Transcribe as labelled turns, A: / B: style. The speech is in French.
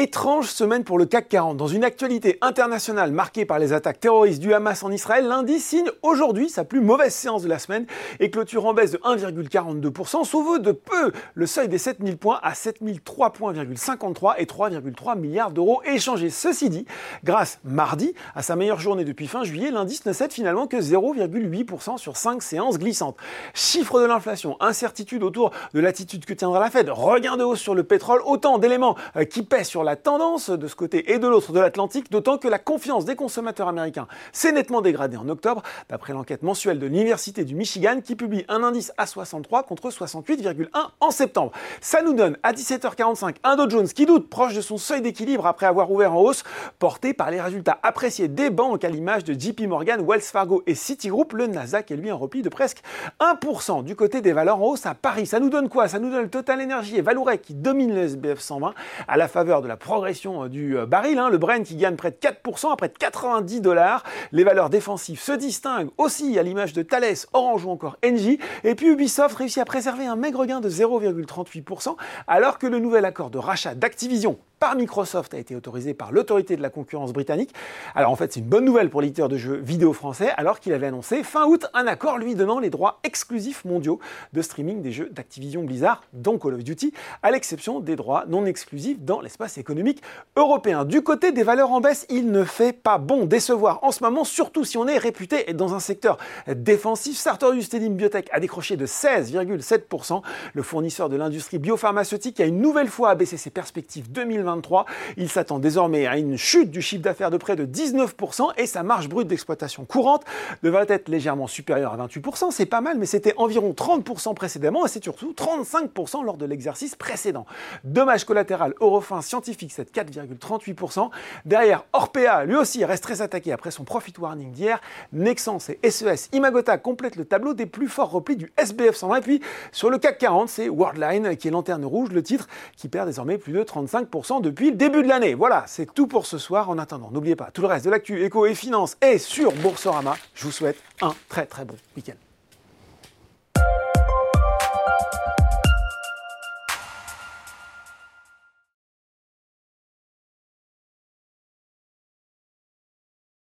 A: Étrange semaine pour le CAC 40. Dans une actualité internationale marquée par les attaques terroristes du Hamas en Israël, lundi signe aujourd'hui sa plus mauvaise séance de la semaine et clôture en baisse de 1,42%, sauve de peu le seuil des 7000 points à 7003 points et 3,3 milliards d'euros échangés. Ceci dit, grâce mardi à sa meilleure journée depuis fin juillet, l'indice ne cède finalement que 0,8% sur 5 séances glissantes. Chiffre de l'inflation, incertitude autour de l'attitude que tiendra la Fed, regain de hausse sur le pétrole, autant d'éléments euh, qui pèsent sur la tendance de ce côté et de l'autre de l'Atlantique, d'autant que la confiance des consommateurs américains s'est nettement dégradée en octobre, d'après l'enquête mensuelle de l'Université du Michigan qui publie un indice à 63 contre 68,1 en septembre. Ça nous donne à 17h45 un Dow Jones qui doute proche de son seuil d'équilibre après avoir ouvert en hausse, porté par les résultats appréciés des banques à l'image de JP Morgan, Wells Fargo et Citigroup. Le Nasdaq est lui en repli de presque 1% du côté des valeurs en hausse à Paris. Ça nous donne quoi? Ça nous donne Total Energy et Valourec qui dominent le SBF 120 à la faveur de la progression euh, du euh, baril. Hein. le Brent qui gagne près de 4% à près de 90 dollars. Les valeurs défensives se distinguent aussi à l'image de Thales, Orange ou encore Engie. Et puis Ubisoft réussit à préserver un maigre gain de 0,38% alors que le nouvel accord de rachat d'Activision par Microsoft a été autorisé par l'autorité de la concurrence britannique. Alors en fait, c'est une bonne nouvelle pour l'éditeur de jeux vidéo français, alors qu'il avait annoncé fin août un accord lui donnant les droits exclusifs mondiaux de streaming des jeux d'Activision Blizzard, dont Call of Duty, à l'exception des droits non exclusifs dans l'espace économique européen. Du côté des valeurs en baisse, il ne fait pas bon décevoir en ce moment, surtout si on est réputé dans un secteur défensif. Sartorius Tedim Biotech a décroché de 16,7%. Le fournisseur de l'industrie biopharmaceutique a une nouvelle fois abaissé ses perspectives 2020 il s'attend désormais à une chute du chiffre d'affaires de près de 19% et sa marge brute d'exploitation courante devrait être légèrement supérieure à 28%. C'est pas mal, mais c'était environ 30% précédemment et c'est surtout 35% lors de l'exercice précédent. Dommage collatéral, Eurofin scientifique, c'est 4,38%. Derrière, Orpea, lui aussi, reste très attaqué après son profit warning d'hier. Nexans et SES Imagota complètent le tableau des plus forts replis du SBF 120. Et puis, sur le CAC 40, c'est Worldline qui est lanterne rouge, le titre qui perd désormais plus de 35% depuis le début de l'année. Voilà, c'est tout pour ce soir. En attendant, n'oubliez pas, tout le reste de l'actu éco et finance est sur Boursorama. Je vous souhaite un très très bon week-end.